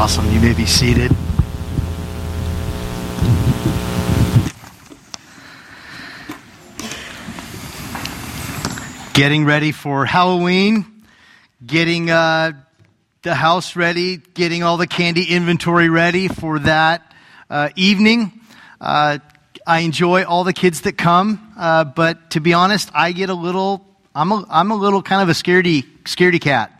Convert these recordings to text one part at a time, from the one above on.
Awesome. You may be seated. Getting ready for Halloween, getting uh, the house ready, getting all the candy inventory ready for that uh, evening. Uh, I enjoy all the kids that come, uh, but to be honest, I get a little. I'm a, I'm a little kind of a scaredy scaredy cat.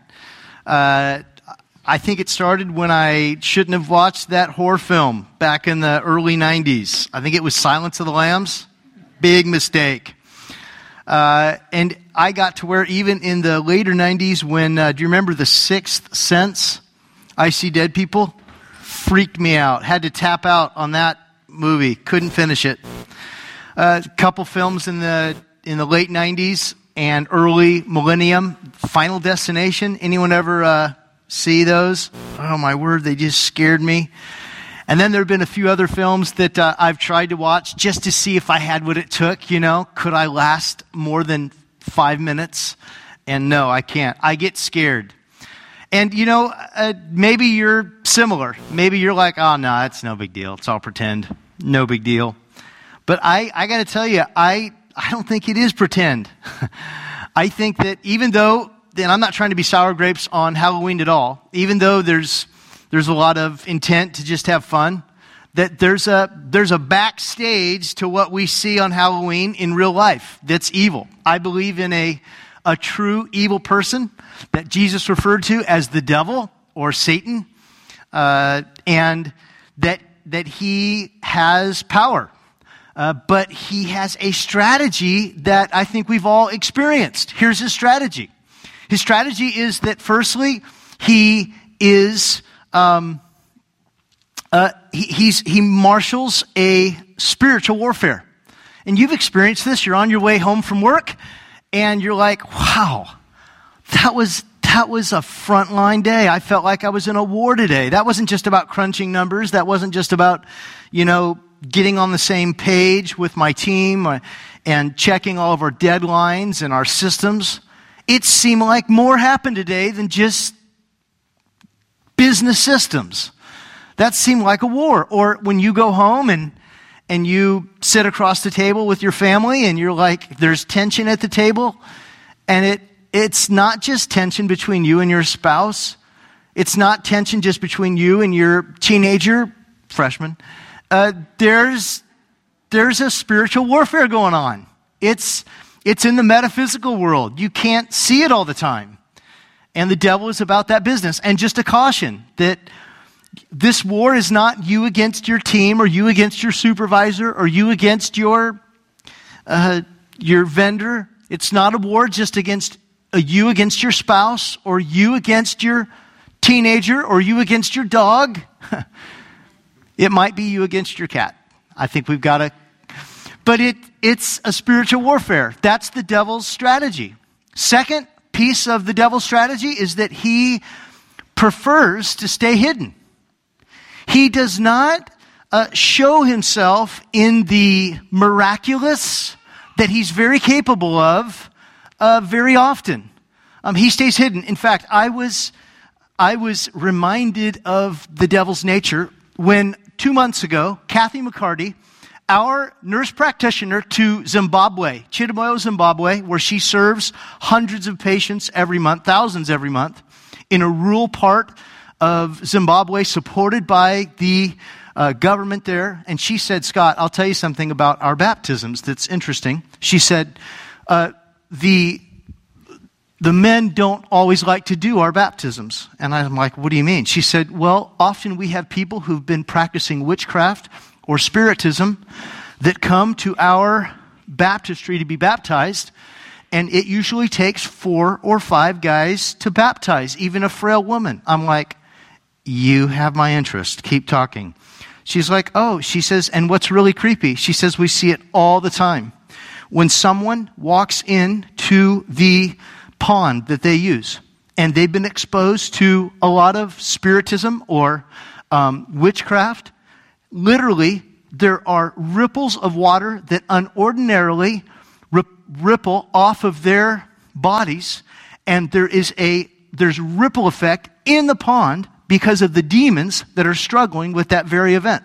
Uh, I think it started when I shouldn't have watched that horror film back in the early 90s. I think it was Silence of the Lambs. Big mistake. Uh, and I got to where even in the later 90s, when, uh, do you remember The Sixth Sense? I See Dead People? Freaked me out. Had to tap out on that movie. Couldn't finish it. Uh, a couple films in the, in the late 90s and early millennium. Final Destination. Anyone ever uh, see those? Oh my word, they just scared me. And then there have been a few other films that uh, I've tried to watch just to see if I had what it took. You know, could I last more than five minutes? And no, I can't. I get scared. And you know, uh, maybe you're similar. Maybe you're like, oh no, it's no big deal. It's all pretend. No big deal. But I, I got to tell you, I, I don't think it is pretend. I think that even though and I'm not trying to be sour grapes on Halloween at all, even though there's, there's a lot of intent to just have fun, that there's a, there's a backstage to what we see on Halloween in real life that's evil. I believe in a, a true evil person that Jesus referred to as the devil or Satan, uh, and that, that he has power. Uh, but he has a strategy that I think we've all experienced. Here's his strategy his strategy is that, firstly, he is. Um, uh, he, he marshals a spiritual warfare. And you've experienced this. You're on your way home from work, and you're like, wow, that was, that was a frontline day. I felt like I was in a war today. That wasn't just about crunching numbers. That wasn't just about, you know, getting on the same page with my team uh, and checking all of our deadlines and our systems it seemed like more happened today than just business systems. That seemed like a war. Or when you go home and and you sit across the table with your family and you're like there's tension at the table and it it's not just tension between you and your spouse. It's not tension just between you and your teenager, freshman. Uh, there's there's a spiritual warfare going on. It's it's in the metaphysical world. You can't see it all the time. And the devil is about that business. And just a caution that this war is not you against your team or you against your supervisor or you against your, uh, your vendor. It's not a war just against uh, you against your spouse or you against your teenager or you against your dog. it might be you against your cat. I think we've got to but it, it's a spiritual warfare. That's the devil's strategy. Second piece of the devil's strategy is that he prefers to stay hidden. He does not uh, show himself in the miraculous that he's very capable of uh, very often. Um, he stays hidden. In fact, I was, I was reminded of the devil's nature when two months ago, Kathy McCarty our nurse practitioner to Zimbabwe, Chidamoyo, Zimbabwe, where she serves hundreds of patients every month, thousands every month, in a rural part of Zimbabwe, supported by the uh, government there. And she said, Scott, I'll tell you something about our baptisms that's interesting. She said, uh, the the men don't always like to do our baptisms. And I'm like, what do you mean? She said, well, often we have people who've been practicing witchcraft or spiritism that come to our baptistry to be baptized. And it usually takes four or five guys to baptize, even a frail woman. I'm like, you have my interest. Keep talking. She's like, oh, she says, and what's really creepy, she says, we see it all the time. When someone walks in to the pond that they use, and they've been exposed to a lot of spiritism or um, witchcraft, literally, there are ripples of water that unordinarily ripple off of their bodies, and there is a there's ripple effect in the pond because of the demons that are struggling with that very event.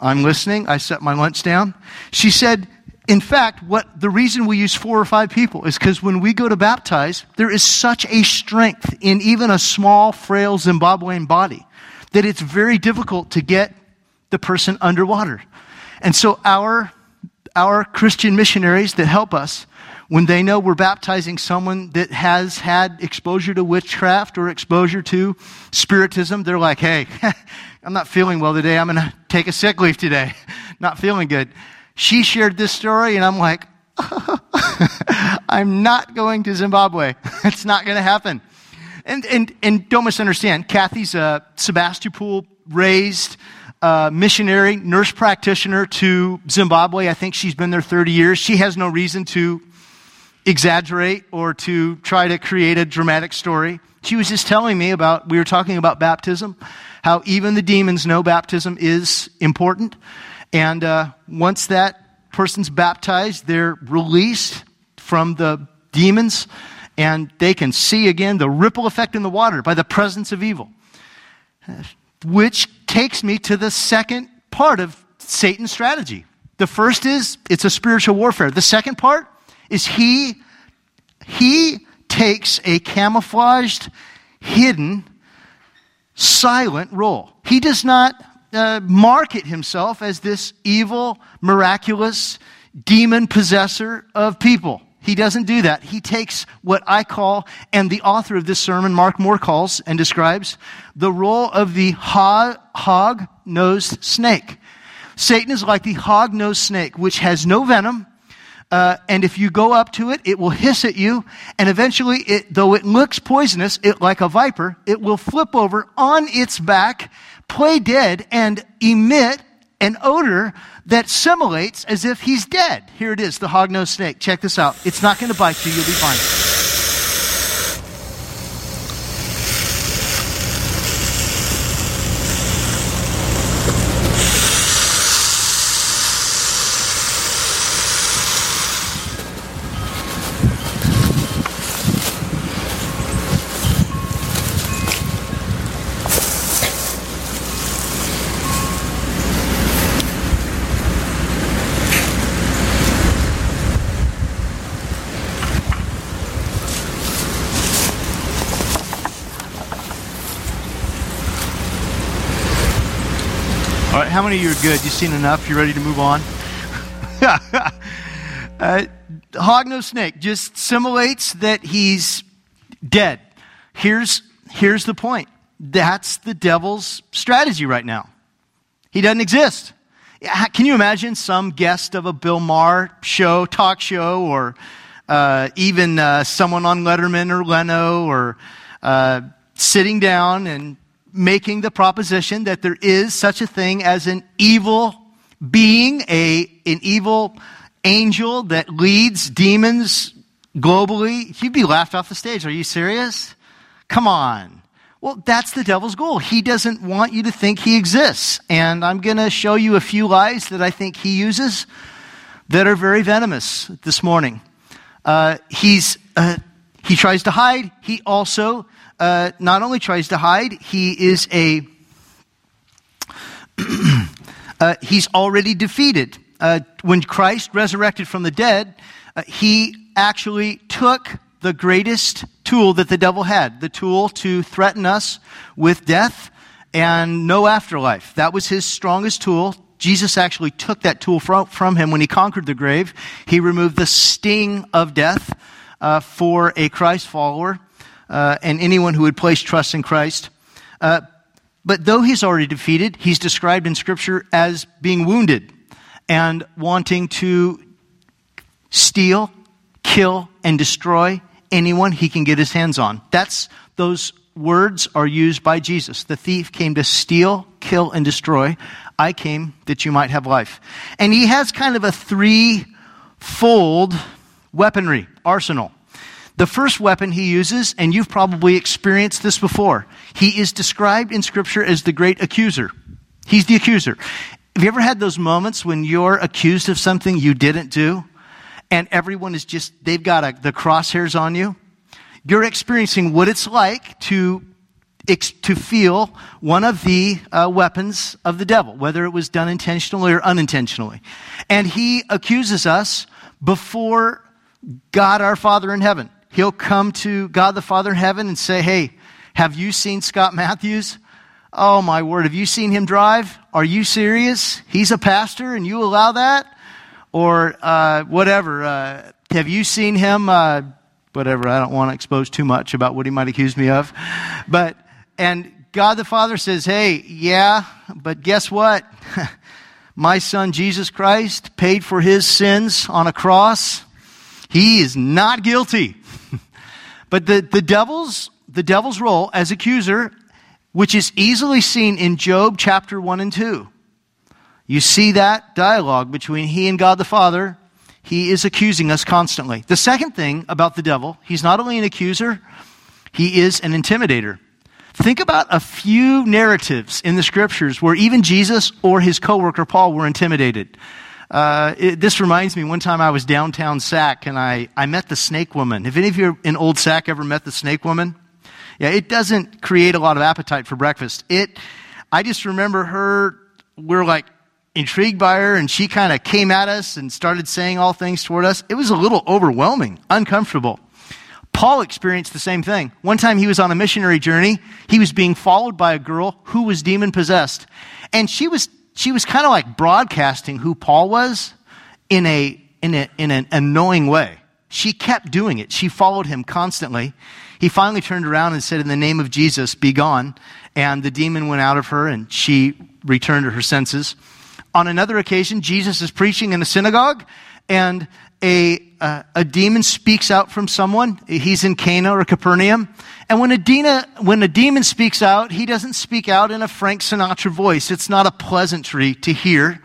I'm listening. I set my lunch down. She said, in fact, what the reason we use four or five people is because when we go to baptize, there is such a strength in even a small, frail Zimbabwean body that it's very difficult to get the person underwater. And so our, our Christian missionaries that help us, when they know we're baptizing someone that has had exposure to witchcraft or exposure to spiritism, they're like, hey, I'm not feeling well today. I'm going to take a sick leave today. not feeling good. She shared this story, and I'm like, I'm not going to Zimbabwe. it's not going to happen. And, and, and don't misunderstand, Kathy's a Sebastopol raised uh, missionary, nurse practitioner to Zimbabwe. I think she's been there 30 years. She has no reason to exaggerate or to try to create a dramatic story. She was just telling me about, we were talking about baptism, how even the demons know baptism is important. And uh, once that person's baptized, they're released from the demons and they can see again the ripple effect in the water by the presence of evil. Which takes me to the second part of Satan's strategy. The first is it's a spiritual warfare. The second part is he he takes a camouflaged, hidden, silent role. He does not uh, market himself as this evil, miraculous demon possessor of people. He doesn't do that. He takes what I call, and the author of this sermon, Mark Moore, calls and describes the role of the hog nosed snake. Satan is like the hog nosed snake, which has no venom. Uh, and if you go up to it, it will hiss at you, and eventually, it, though it looks poisonous, it like a viper, it will flip over on its back, play dead, and emit an odor that simulates as if he's dead. Here it is, the hog-nosed snake. Check this out. It's not going to bite you. You'll be fine. How many of you are good? You've seen enough? You ready to move on? uh, Hognose snake just simulates that he's dead. Here's, here's the point. That's the devil's strategy right now. He doesn't exist. Can you imagine some guest of a Bill Maher show, talk show, or uh, even uh, someone on Letterman or Leno, or uh, sitting down and making the proposition that there is such a thing as an evil being, a, an evil angel that leads demons globally, you'd be laughed off the stage. Are you serious? Come on. Well, that's the devil's goal. He doesn't want you to think he exists. And I'm going to show you a few lies that I think he uses that are very venomous this morning. Uh, he's, uh, he tries to hide. He also uh, not only tries to hide, he is a. uh, he's already defeated. Uh, when Christ resurrected from the dead, uh, he actually took the greatest tool that the devil had the tool to threaten us with death and no afterlife. That was his strongest tool. Jesus actually took that tool from, from him when he conquered the grave. He removed the sting of death uh, for a Christ follower uh, and anyone who would place trust in Christ. Uh, but though he's already defeated, he's described in Scripture as being wounded and wanting to steal, kill, and destroy anyone he can get his hands on. That's those words are used by Jesus. The thief came to steal, kill, and destroy. I came that you might have life. And he has kind of a three-fold weaponry arsenal. The first weapon he uses, and you've probably experienced this before, he is described in Scripture as the great accuser. He's the accuser. Have you ever had those moments when you're accused of something you didn't do, and everyone is just, they've got a, the crosshairs on you? You're experiencing what it's like to to feel one of the uh, weapons of the devil, whether it was done intentionally or unintentionally. And he accuses us before God our Father in heaven. He'll come to God the Father in heaven and say, Hey, have you seen Scott Matthews? Oh my word, have you seen him drive? Are you serious? He's a pastor and you allow that? Or uh, whatever. Uh, have you seen him? Uh, whatever, I don't want to expose too much about what he might accuse me of. But, and God the Father says, Hey, yeah, but guess what? My son Jesus Christ paid for his sins on a cross. He is not guilty. But the, the devil's the devil's role as accuser, which is easily seen in Job chapter 1 and 2. You see that dialogue between he and God the Father. He is accusing us constantly. The second thing about the devil, he's not only an accuser, he is an intimidator. Think about a few narratives in the scriptures where even Jesus or his coworker Paul were intimidated. Uh, it, this reminds me, one time I was downtown Sac and I, I met the snake woman. Have any of you in Old Sac ever met the snake woman? Yeah, it doesn't create a lot of appetite for breakfast. It, I just remember her, we're like intrigued by her, and she kind of came at us and started saying all things toward us. It was a little overwhelming, uncomfortable. Paul experienced the same thing. One time he was on a missionary journey. He was being followed by a girl who was demon possessed. And she was, she was kind of like broadcasting who Paul was in a, in a, in an annoying way. She kept doing it. She followed him constantly. He finally turned around and said, In the name of Jesus, be gone. And the demon went out of her and she returned to her senses. On another occasion, Jesus is preaching in a synagogue and a, uh, a demon speaks out from someone. He's in Cana or Capernaum. And when a, Dina, when a demon speaks out, he doesn't speak out in a Frank Sinatra voice. It's not a pleasantry to hear.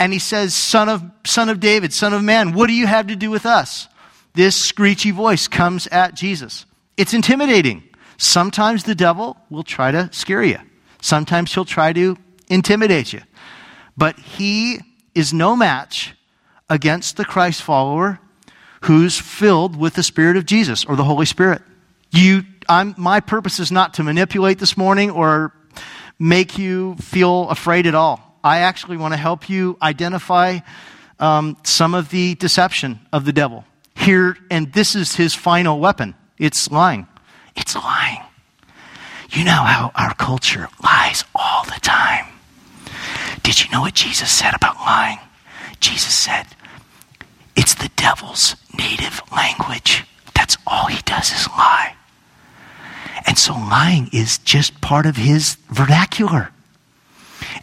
And he says, son of, son of David, son of man, what do you have to do with us? This screechy voice comes at Jesus. It's intimidating. Sometimes the devil will try to scare you. Sometimes he'll try to intimidate you. But he is no match against the Christ follower who's filled with the Spirit of Jesus or the Holy Spirit. You, I'm, my purpose is not to manipulate this morning or make you feel afraid at all. I actually want to help you identify um, some of the deception of the devil here, and this is his final weapon. It's lying. It's lying. You know how our culture lies all the time. Did you know what Jesus said about lying? Jesus said, it's the devil's native language. That's all he does is lie. And so lying is just part of his vernacular.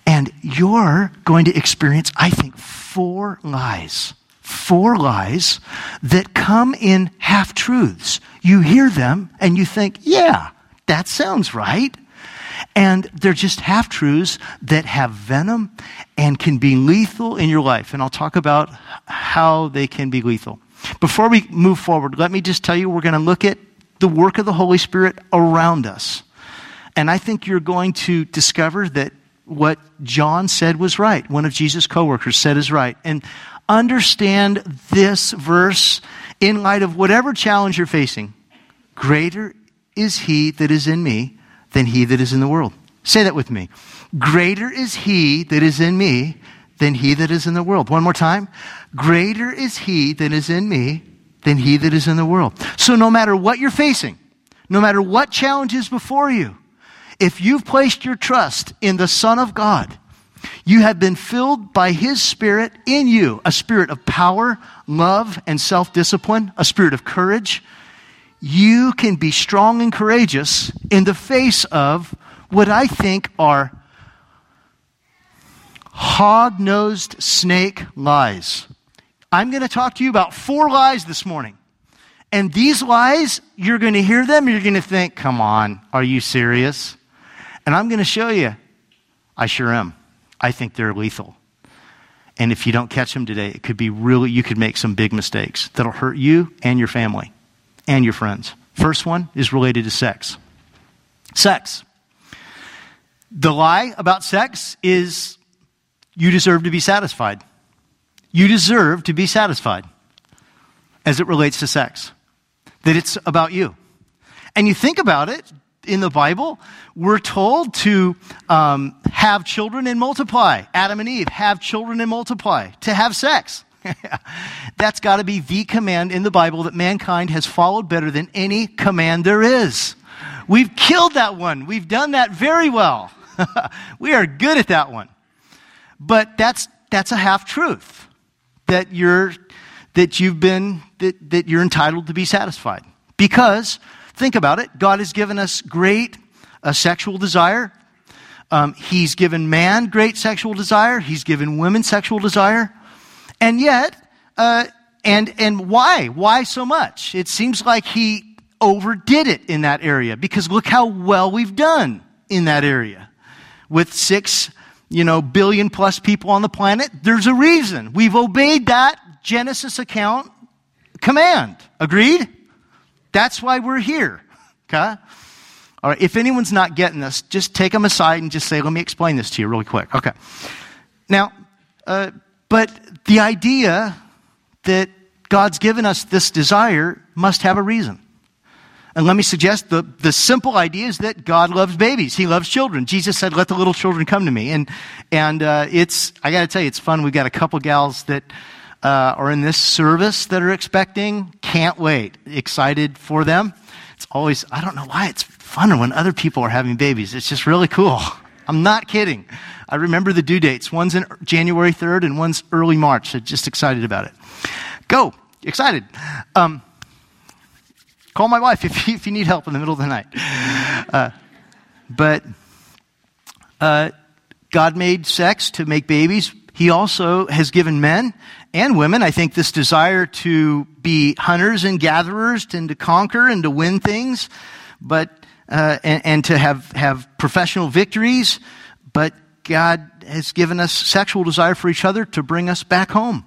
And you're going to experience, I think, four lies four lies that come in half truths. You hear them and you think, yeah, that sounds right. And they're just half truths that have venom and can be lethal in your life. And I'll talk about how they can be lethal. Before we move forward, let me just tell you we're going to look at the work of the Holy Spirit around us. And I think you're going to discover that what John said was right. One of Jesus' coworkers said is right. And understand this verse in light of whatever challenge you're facing. Greater is he that is in me than he that is in the world. Say that with me. Greater is he that is in me than he that is in the world. One more time. Greater is he that is in me than he that is in the world. So no matter what you're facing, no matter what challenge is before you, if you've placed your trust in the Son of God, you have been filled by His Spirit in you, a spirit of power, love, and self discipline, a spirit of courage. You can be strong and courageous in the face of what I think are hog nosed snake lies. I'm going to talk to you about four lies this morning. And these lies, you're going to hear them, you're going to think, come on, are you serious? And I'm going to show you, I sure am. I think they're lethal. And if you don't catch them today, it could be really, you could make some big mistakes that'll hurt you and your family and your friends. First one is related to sex. Sex. The lie about sex is you deserve to be satisfied. You deserve to be satisfied as it relates to sex, that it's about you. And you think about it, in the Bible, we're told to um, have children and multiply. Adam and Eve have children and multiply, to have sex. That's got to be the command in the Bible that mankind has followed better than any command there is. We've killed that one. We've done that very well. we are good at that one. But that's, that's a half truth that you're, that you've been, that, that you're entitled to be satisfied. Because, think about it, God has given us great uh, sexual desire. Um, he's given man great sexual desire. He's given women sexual desire. And yet, uh, and, and why? Why so much? It seems like he overdid it in that area because look how well we've done in that area. With six, you know, billion plus people on the planet, there's a reason. We've obeyed that Genesis account command. Agreed? That's why we're here. Okay? All right, if anyone's not getting this, just take them aside and just say, let me explain this to you really quick. Okay. Now, uh, but the idea that God's given us this desire must have a reason. And let me suggest the, the simple idea is that God loves babies. He loves children. Jesus said, let the little children come to me. And, and uh, it's, I got to tell you, it's fun. We've got a couple gals that uh, are in this service that are expecting. Can't wait. Excited for them. It's always, I don't know why it's funner when other people are having babies. It's just really cool. I'm not kidding. I remember the due dates. One's in January 3rd and one's early March. I'm just excited about it. Go. Excited. Um, call my wife if you, if you need help in the middle of the night. Uh, but uh, God made sex to make babies. He also has given men and women, I think, this desire to be hunters and gatherers and to conquer and to win things, but uh, and, and to have, have professional victories. But God has given us sexual desire for each other to bring us back home.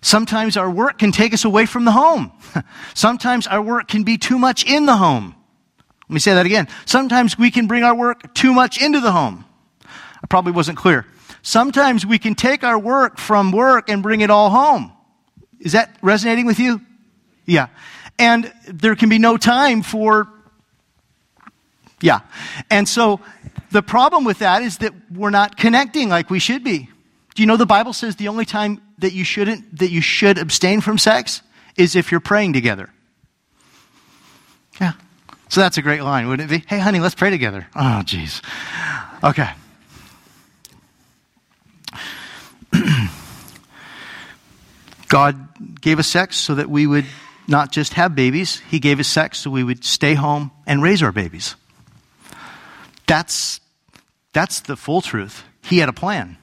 Sometimes our work can take us away from the home. Sometimes our work can be too much in the home. Let me say that again. Sometimes we can bring our work too much into the home. I probably wasn't clear. Sometimes we can take our work from work and bring it all home. Is that resonating with you? Yeah. And there can be no time for, yeah. And so the problem with that is that we're not connecting like we should be. Do you know the Bible says the only time that you shouldn't that you should abstain from sex is if you're praying together. Yeah. So that's a great line, wouldn't it be? Hey honey, let's pray together. Oh jeez. Okay. God gave us sex so that we would not just have babies, He gave us sex so we would stay home and raise our babies. That's that's the full truth. He had a plan.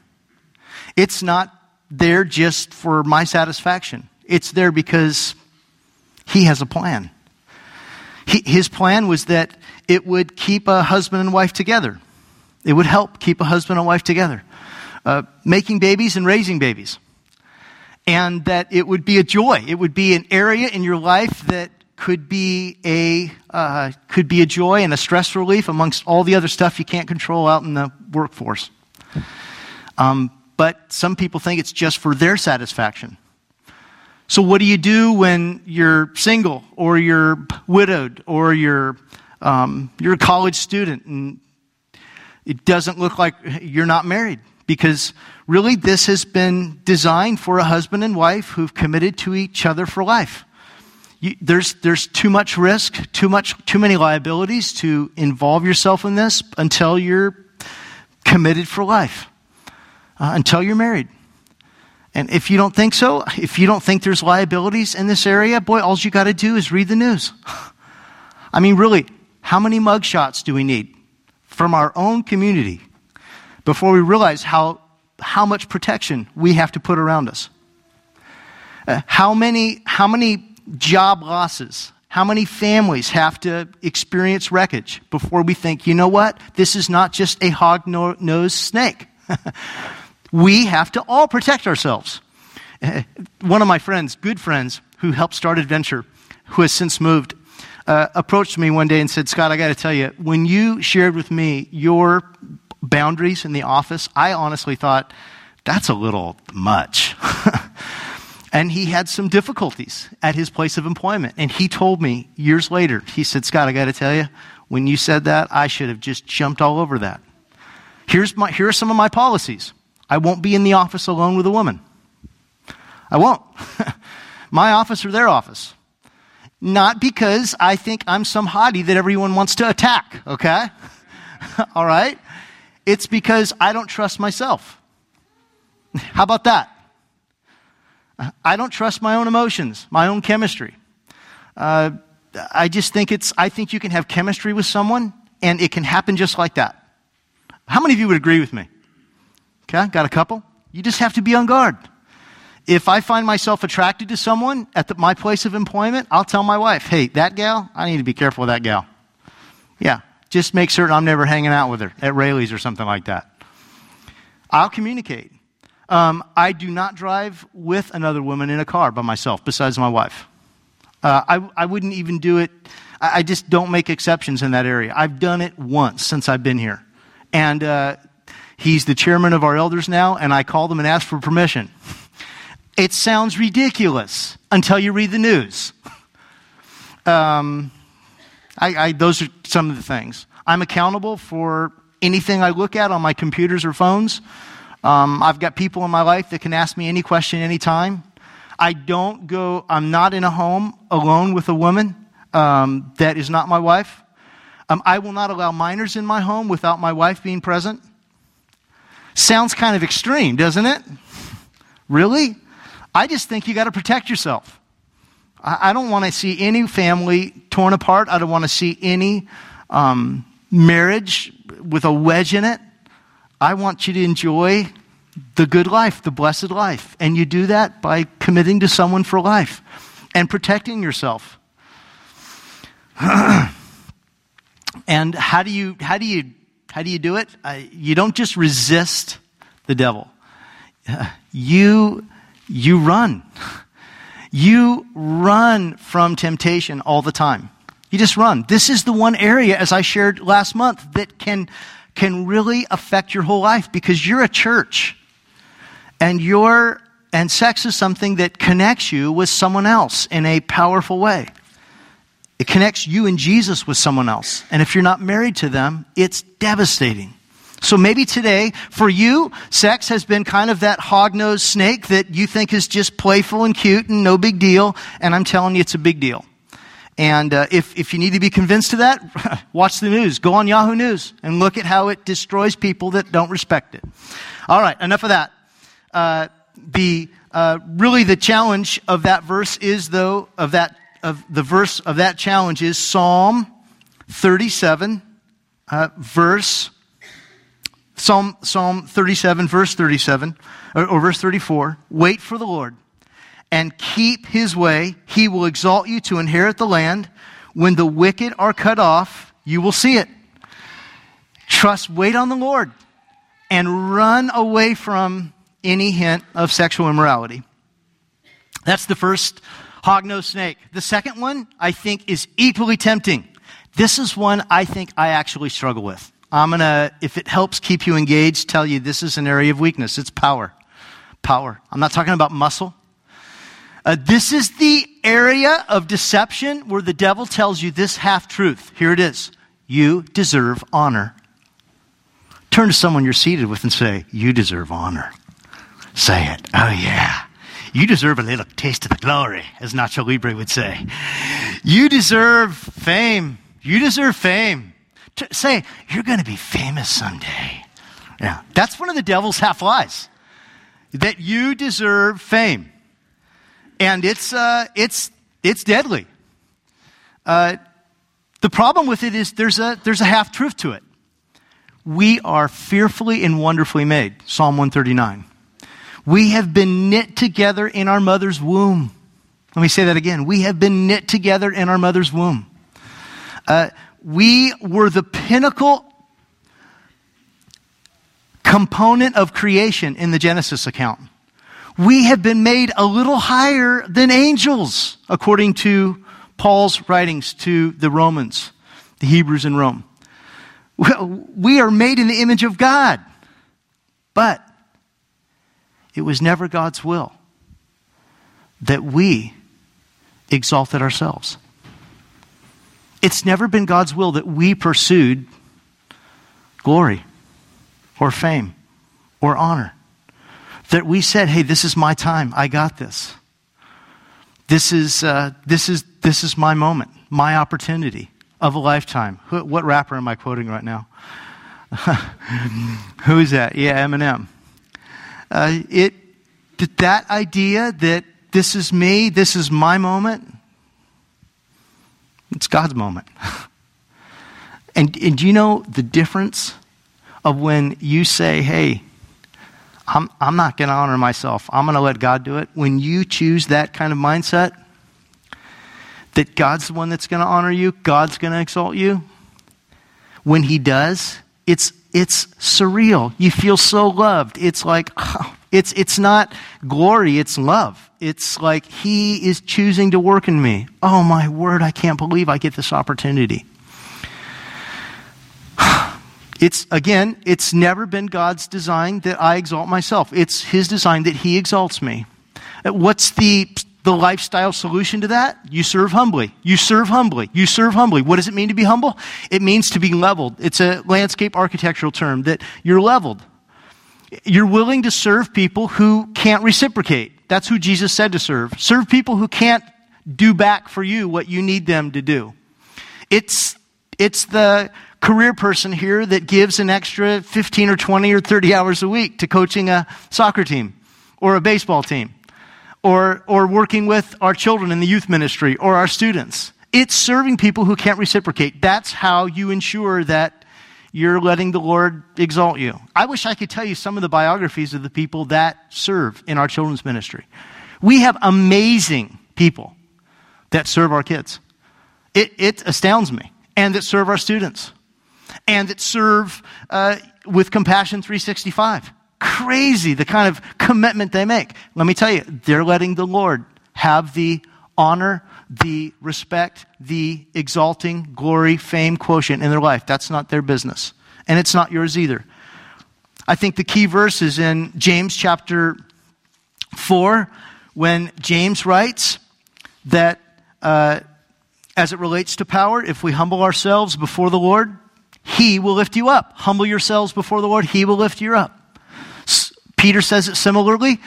It's not there just for my satisfaction, it's there because He has a plan. He, his plan was that it would keep a husband and wife together, it would help keep a husband and wife together, uh, making babies and raising babies. And that it would be a joy. It would be an area in your life that could be a uh, could be a joy and a stress relief amongst all the other stuff you can't control out in the workforce. Um, but some people think it's just for their satisfaction. So, what do you do when you're single or you're widowed or you're um, you're a college student and it doesn't look like you're not married? Because really, this has been designed for a husband and wife who've committed to each other for life you, there's, there's too much risk, too much, too many liabilities to involve yourself in this until you're committed for life, uh, until you're married. And if you don't think so, if you don't think there's liabilities in this area, boy, all you got to do is read the news. I mean, really, how many mugshots do we need from our own community before we realize how, how much protection we have to put around us? Uh, how many, how many job losses? How many families have to experience wreckage before we think, you know what? This is not just a hog nosed snake. we have to all protect ourselves. One of my friends, good friends, who helped start Adventure, who has since moved, uh, approached me one day and said, Scott, I got to tell you, when you shared with me your boundaries in the office, I honestly thought, that's a little much. And he had some difficulties at his place of employment. And he told me years later, he said, Scott, I got to tell you, when you said that, I should have just jumped all over that. Here's my, here are some of my policies. I won't be in the office alone with a woman. I won't. my office or their office. Not because I think I'm some hottie that everyone wants to attack, okay? All right? It's because I don't trust myself. How about that? I don't trust my own emotions, my own chemistry. Uh, I just think it's, I think you can have chemistry with someone and it can happen just like that. How many of you would agree with me? Okay, got a couple? You just have to be on guard. If I find myself attracted to someone at the, my place of employment, I'll tell my wife, hey, that gal, I need to be careful with that gal. Yeah, just make certain I'm never hanging out with her at Raley's or something like that. I'll communicate. Um, I do not drive with another woman in a car by myself, besides my wife. Uh, I, I wouldn't even do it. I, I, just don't make exceptions in that area. I've done it once since I've been here. And uh, he's the chairman of our elders now, and I called him and asked for permission. It sounds ridiculous until you read the news. Um, I, I, those are some of the things. I'm accountable for anything I look at on my computers or phones. Um, I've got people in my life that can ask me any question anytime. I don't go, I'm not in a home alone with a woman um, that is not my wife. Um, I will not allow minors in my home without my wife being present. Sounds kind of extreme, doesn't it? Really? I just think you got to protect yourself. I, I don't want to see any family torn apart. I don't want to see any um, marriage with a wedge in it. I want you to enjoy the good life, the blessed life. And you do that by committing to someone for life and protecting yourself. and how do you how do you how do you do it? Uh, you don't just resist the devil. You you run. You run from temptation all the time. You just run. This is the one area, as I shared last month, that can can really affect your whole life because you're a church. And your and sex is something that connects you with someone else in a powerful way. It connects you and Jesus with someone else. And if you're not married to them, it's devastating. So maybe today, for you, sex has been kind of that hog-nosed snake that you think is just playful and cute and no big deal. And I'm telling you, it's a big deal. And uh, if, if you need to be convinced of that, watch the news. Go on Yahoo News and look at how it destroys people that don't respect it. All right, enough of that. Uh, the uh, really the challenge of that verse is though of that of the verse of that challenge is Psalm 37, uh, verse Psalm Psalm 37, verse 37 or, or verse 34. Wait for the Lord and keep his way, he will exalt you to inherit the land. When the wicked are cut off, you will see it. Trust, wait on the Lord, and run away from any hint of sexual immorality. That's the first hog nosed snake. The second one, I think, is equally tempting. This is one I think I actually struggle with. I'm going to, if it helps keep you engaged, tell you this is an area of weakness. It's power. Power. I'm not talking about muscle. Uh, this is the area of deception where the devil tells you this half truth. Here it is You deserve honor. Turn to someone you're seated with and say, You deserve honor. Say it. Oh, yeah. You deserve a little taste of the glory, as Nacho Libre would say. You deserve fame. You deserve fame. To say, You're going to be famous someday. Yeah. That's one of the devil's half lies. That you deserve fame and it's, uh, it's, it's deadly. Uh, the problem with it is there's a, there's a half truth to it. We are fearfully and wonderfully made. Psalm 139. We have been knit together in our mother's womb. Let me say that again. We have been knit together in our mother's womb. Uh, we were the pinnacle component of creation in the Genesis account we have been made a little higher than angels, according to Paul's writings to the Romans, the Hebrews in Rome. Well, we are made in the image of God, but it was never God's will that we exalted ourselves. It's never been God's will that we pursued glory or fame or honor. That we said, hey, this is my time. I got this. This is, uh, this is, this is my moment, my opportunity of a lifetime. Who, what rapper am I quoting right now? Who is that? Yeah, Eminem. Uh, it, that idea that this is me, this is my moment, it's God's moment. and, and do you know the difference of when you say, hey, I'm, I'm not going to honor myself, I'm going to let God do it? When you choose that kind of mindset, that God's the one that's going to honor you, God's going to exalt you, when He does, it's, it's surreal. You feel so loved. It's like, it's, it's not glory, it's love. It's like He is choosing to work in me. Oh, my word, I can't believe I get this opportunity. It's, again, it's never been God's design that I exalt myself. It's His design that He exalts me. Uh, what's the, the lifestyle solution to that? You serve humbly. You serve humbly. You serve humbly. What does it mean to be humble? It means to be leveled. It's a landscape architectural term that you're leveled. You're willing to serve people who can't reciprocate. That's who Jesus said to serve. Serve people who can't do back for you what you need them to do. It's, it's the career person here that gives an extra 15 or 20 or 30 hours a week to coaching a soccer team or a baseball team or, or working with our children in the youth ministry or our students. It's serving people who can't reciprocate. That's how you ensure that you're letting the Lord exalt you. I wish I could tell you some of the biographies of the people that serve in our children's ministry. We have amazing people that serve our kids. It, it astounds me. And that serve our students. And that serve uh, with Compassion 365. Crazy the kind of commitment they make. Let me tell you, they're letting the Lord have the honor, the respect, the exalting, glory, fame quotient in their life. That's not their business. And it's not yours either. I think the key verse is in James chapter 4, when James writes that uh, as it relates to power, if we humble ourselves before the Lord, He will lift you up. Humble yourselves before the Lord, He will lift you up. S- Peter says it similarly.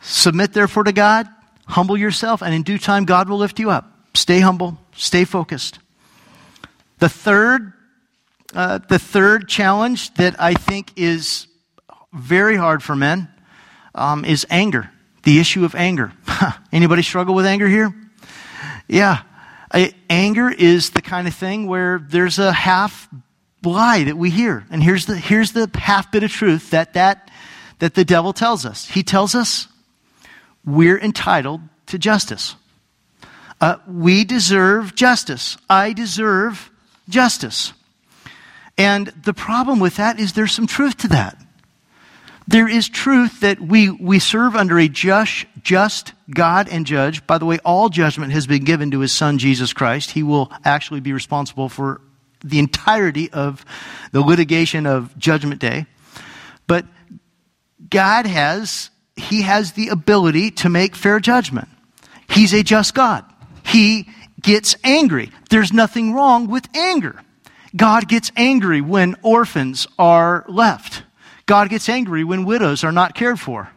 Submit therefore to God, Humble yourself, and in due time, God will lift you up. Stay humble, stay focused. The third, uh, the third challenge that I think is very hard for men um, is anger. The issue of anger. Anybody struggle with anger here? Yeah. Anger is the kind of thing where there's a half lie that we hear. And here's the, here's the half bit of truth that, that, that the devil tells us. He tells us we're entitled to justice. Uh, we deserve justice. I deserve justice. And the problem with that is there's some truth to that. There is truth that we, we serve under a just, just God and judge. By the way, all judgment has been given to his son, Jesus Christ. He will actually be responsible for the entirety of the litigation of Judgment Day. But God has he has the ability to make fair judgment. He's a just God. He gets angry. There's nothing wrong with anger. God gets angry when orphans are left. God gets angry when widows are not cared for.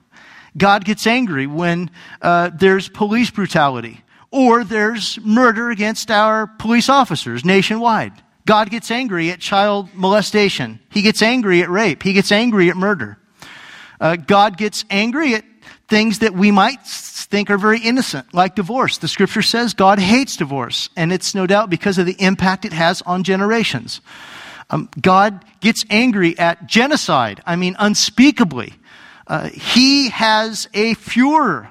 God gets angry when uh, there's police brutality or there's murder against our police officers nationwide. God gets angry at child molestation. He gets angry at rape. He gets angry at murder. Uh, God gets angry at things that we might think are very innocent, like divorce. The scripture says God hates divorce, and it's no doubt because of the impact it has on generations. Um, God gets angry at genocide, I mean, unspeakably. Uh, he has a fure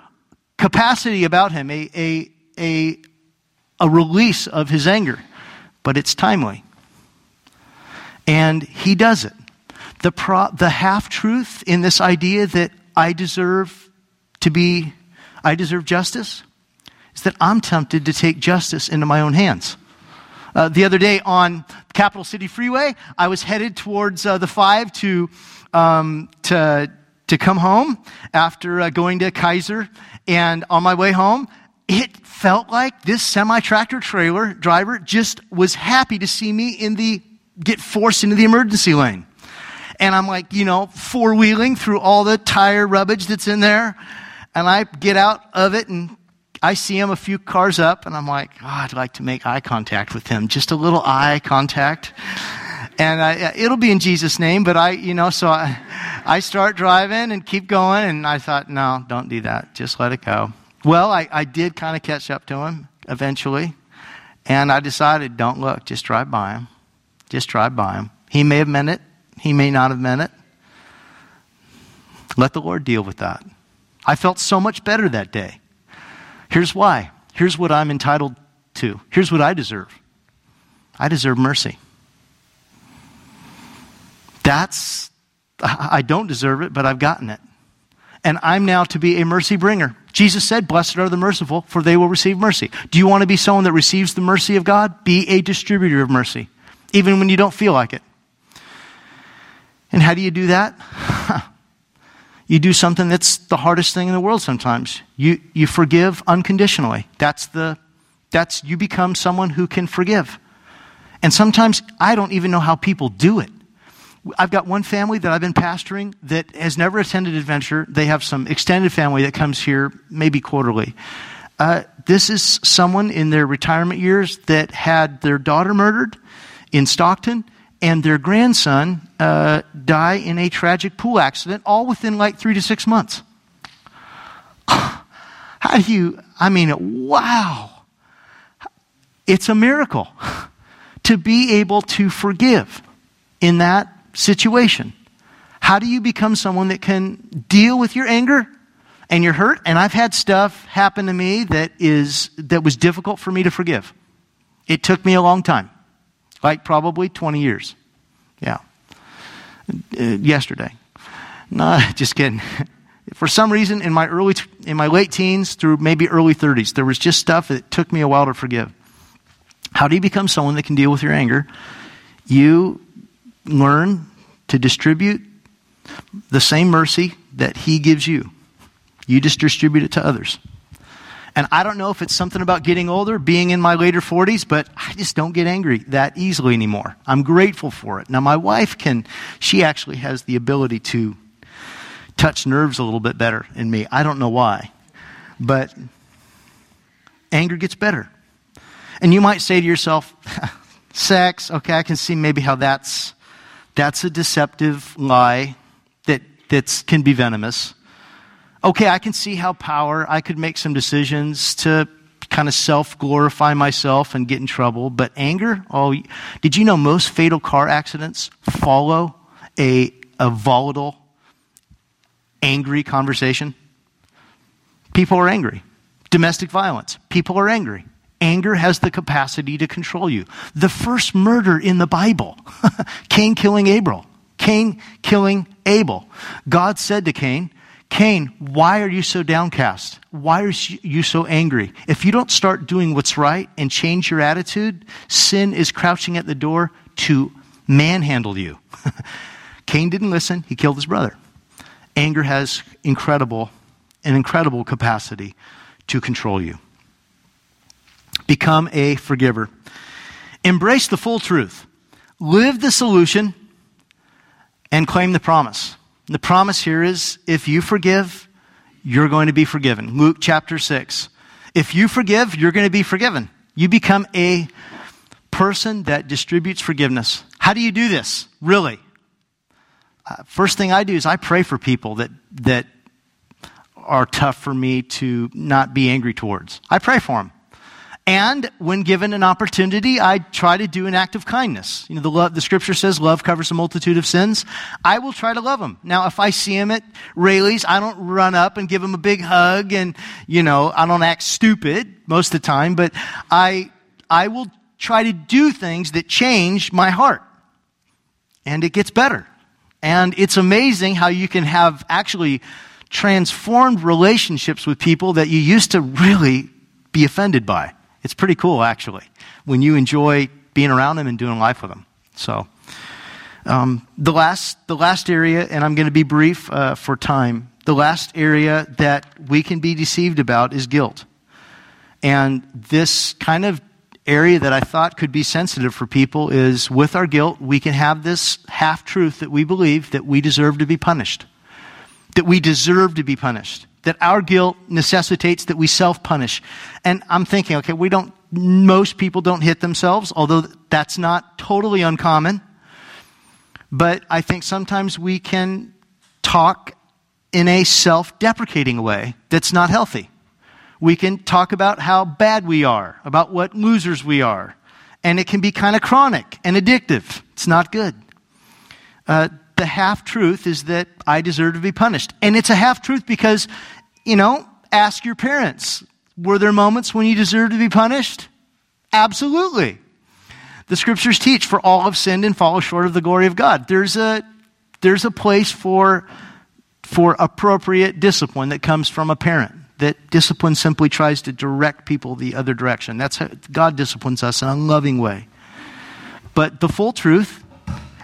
capacity about him, a, a, a, a release of his anger, but it's timely. And he does it the, pro- the half truth in this idea that I deserve to be, I deserve justice, is that I'm tempted to take justice into my own hands. Uh, the other day on Capital City Freeway, I was headed towards uh, the five to, um, to, to come home after uh, going to Kaiser. And on my way home, it felt like this semi tractor trailer driver just was happy to see me in the get forced into the emergency lane. And I'm like, you know, four wheeling through all the tire rubbish that's in there. And I get out of it and I see him a few cars up and I'm like, oh, I'd like to make eye contact with him. Just a little eye contact. And I, uh, it'll be in Jesus' name, but I, you know, so I, I start driving and keep going. And I thought, no, don't do that. Just let it go. Well, I, I did kind of catch up to him eventually. And I decided, don't look, just drive by him. Just drive by him. He may have meant it, he may not have meant it. Let the Lord deal with that. I felt so much better that day. Here's why. Here's what I'm entitled to. Here's what I deserve I deserve mercy. That's, I don't deserve it, but I've gotten it. And I'm now to be a mercy bringer. Jesus said, Blessed are the merciful, for they will receive mercy. Do you want to be someone that receives the mercy of God? Be a distributor of mercy, even when you don't feel like it. And how do you do that? you do something that's the hardest thing in the world sometimes. You, you forgive unconditionally. That's the, that's, you become someone who can forgive. And sometimes I don't even know how people do it. I've got one family that I've been pastoring that has never attended Adventure. They have some extended family that comes here maybe quarterly. Uh, this is someone in their retirement years that had their daughter murdered in Stockton and their grandson uh, die in a tragic pool accident, all within like three to six months. How do you, I mean, wow. It's a miracle to be able to forgive in that situation. How do you become someone that can deal with your anger and your hurt? And I've had stuff happen to me that is that was difficult for me to forgive. It took me a long time. Like probably 20 years. Yeah. Uh, yesterday. No, just kidding. For some reason, in my early, in my late teens through maybe early 30s, there was just stuff that took me a while to forgive. How do you become someone that can deal with your anger? You learn to distribute the same mercy that He gives you. You just distribute it to others. And I don't know if it's something about getting older, being in my later 40s, but I just don't get angry that easily anymore. I'm grateful for it. Now, my wife can, she actually has the ability to touch nerves a little bit better in me. I don't know why. But anger gets better. And you might say to yourself, sex, okay, I can see maybe how that's, that's a deceptive lie that that's, can be venomous okay, I can see how power, I could make some decisions to kind of self glorify myself and get in trouble. But anger, oh, did you know most fatal car accidents follow a, a volatile, angry conversation? People are angry. Domestic violence, people are angry. Anger has the capacity to control you. The first murder in the Bible, Cain killing Abel. Cain killing Abel. God said to Cain, Cain, why are you so downcast? Why are you so angry? If you don't start doing what's right and change your attitude, sin is crouching at the door to manhandle you. Cain didn't listen, he killed his brother. Anger has incredible, an incredible capacity to control you. Become a forgiver. Embrace the full truth. Live the solution and claim the promise. The promise here is if you forgive, you're going to be forgiven. Luke chapter 6. If you forgive, you're going to be forgiven. You become a person that distributes forgiveness. How do you do this? Really? Uh, first thing I do is I pray for people that, that are tough for me to not be angry towards. I pray for them. And when given an opportunity, I try to do an act of kindness. You know, the, love, the scripture says love covers a multitude of sins. I will try to love them. Now, if I see him at Raley's, I don't run up and give him a big hug and, you know, I don't act stupid most of the time, but I, I will try to do things that change my heart. And it gets better. And it's amazing how you can have actually transformed relationships with people that you used to really be offended by. It's pretty cool, actually, when you enjoy being around them and doing life with them. So, um, the last the last area, and I'm going to be brief uh, for time. The last area that we can be deceived about is guilt. And this kind of area that I thought could be sensitive for people is with our guilt, we can have this half truth that we believe that we deserve to be punished. That we deserve to be punished. That our guilt necessitates that we self punish. And I'm thinking, okay, we don't, most people don't hit themselves, although that's not totally uncommon. But I think sometimes we can talk in a self deprecating way that's not healthy. We can talk about how bad we are, about what losers we are. And it can be kind of chronic and addictive. It's not good. Uh, the half truth is that I deserve to be punished. And it's a half truth because, you know, ask your parents were there moments when you deserved to be punished? Absolutely. The scriptures teach for all have sinned and fall short of the glory of God. There's a, there's a place for, for appropriate discipline that comes from a parent that discipline simply tries to direct people the other direction. That's how God disciplines us in a loving way. But the full truth,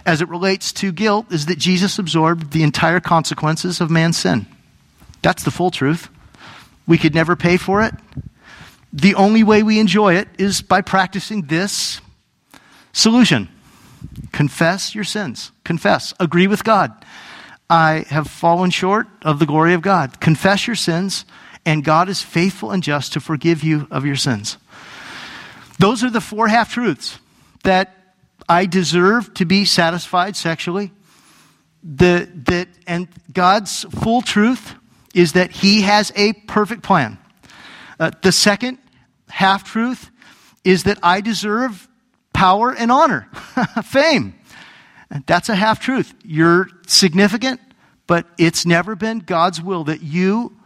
as it relates to guilt, is that Jesus absorbed the entire consequences of man's sin. That's the full truth. We could never pay for it. The only way we enjoy it is by practicing this solution confess your sins. Confess. Agree with God. I have fallen short of the glory of God. Confess your sins and God is faithful and just to forgive you of your sins. Those are the four half truths that I deserve to be satisfied sexually. The, that, and God's full truth is that He has a perfect plan. Uh, the second half truth is that I deserve power and honor, fame. That's a half truth. You're significant, but it's never been God's will that you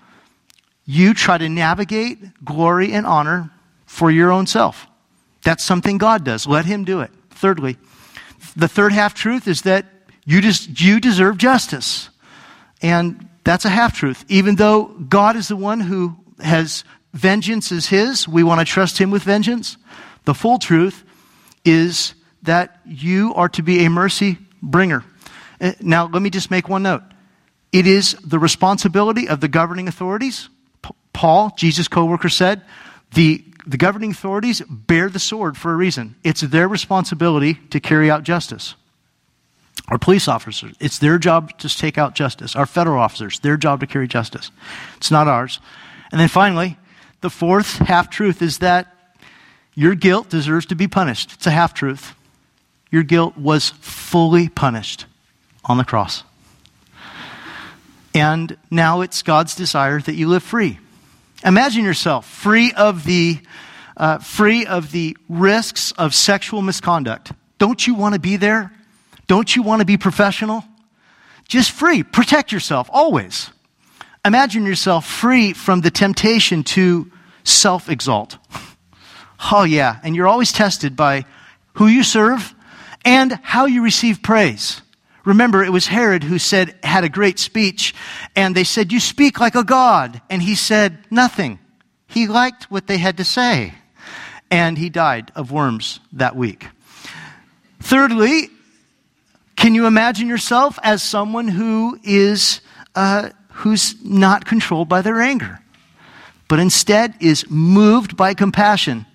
you try to navigate glory and honor for your own self. That's something God does. Let Him do it. Thirdly, the third half truth is that you, just, you deserve justice. And that's a half truth. Even though God is the one who has vengeance is His, we want to trust Him with vengeance. The full truth is that you are to be a mercy bringer. Uh, now, let me just make one note. It is the responsibility of the governing authorities Paul, Jesus' co worker, said, the, the governing authorities bear the sword for a reason. It's their responsibility to carry out justice. Our police officers, it's their job to take out justice. Our federal officers, their job to carry justice. It's not ours. And then finally, the fourth half truth is that your guilt deserves to be punished. It's a half truth. Your guilt was fully punished on the cross. And now it's God's desire that you live free. Imagine yourself free of the, uh, free of the risks of sexual misconduct. Don't you want to be there? Don't you want to be professional? Just free. Protect yourself always. Imagine yourself free from the temptation to self exalt. Oh, yeah. And you're always tested by who you serve and how you receive praise. Remember, it was Herod who said, had a great speech, and they said, You speak like a god. And he said, Nothing. He liked what they had to say. And he died of worms that week. Thirdly, can you imagine yourself as someone who is, uh, who's not controlled by their anger, but instead is moved by compassion?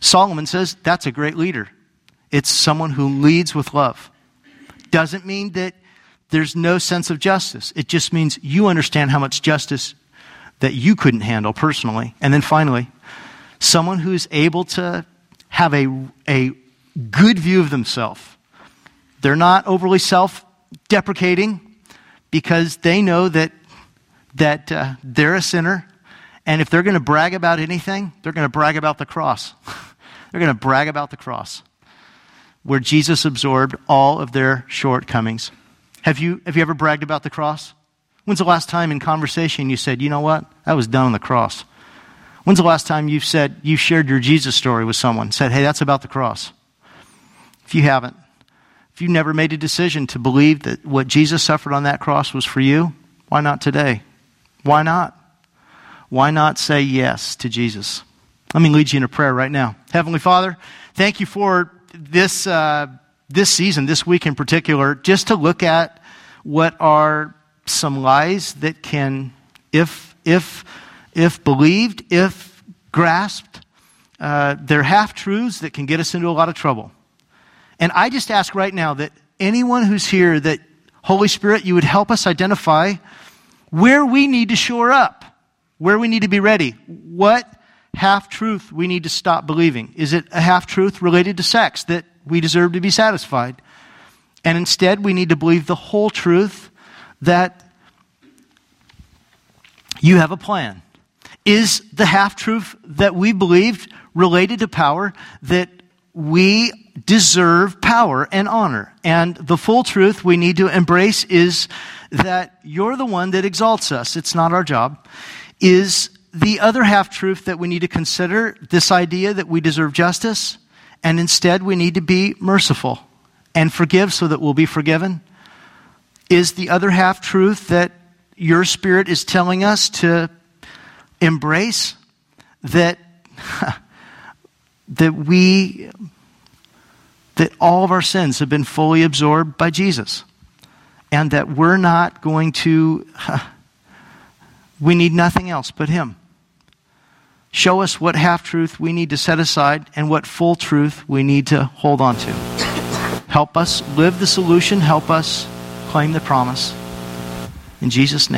Solomon says that's a great leader. It's someone who leads with love doesn't mean that there's no sense of justice. It just means you understand how much justice that you couldn't handle personally. And then finally, someone who's able to have a, a good view of themselves. They're not overly self deprecating because they know that, that uh, they're a sinner. And if they're going to brag about anything, they're going to brag about the cross. they're going to brag about the cross where Jesus absorbed all of their shortcomings. Have you, have you ever bragged about the cross? When's the last time in conversation you said, you know what? That was done on the cross? When's the last time you've said, you shared your Jesus story with someone, said, hey, that's about the cross? If you haven't, if you never made a decision to believe that what Jesus suffered on that cross was for you, why not today? Why not? Why not say yes to Jesus? Let me lead you in a prayer right now. Heavenly Father, thank you for this, uh, this season, this week in particular, just to look at what are some lies that can, if, if, if believed, if grasped. Uh, they're half truths that can get us into a lot of trouble. And I just ask right now that anyone who's here, that Holy Spirit, you would help us identify where we need to shore up, where we need to be ready, what half truth we need to stop believing. Is it a half truth related to sex that we deserve to be satisfied? And instead, we need to believe the whole truth that you have a plan. Is the half truth that we believed related to power that we deserve power and honor? And the full truth we need to embrace is that you're the one that exalts us. It's not our job. Is the other half truth that we need to consider this idea that we deserve justice, and instead we need to be merciful and forgive so that we'll be forgiven? Is the other half truth that your spirit is telling us to embrace that that we that all of our sins have been fully absorbed by Jesus and that we're not going to we need nothing else but him Show us what half truth we need to set aside and what full truth we need to hold on to. Help us live the solution. Help us claim the promise. In Jesus' name.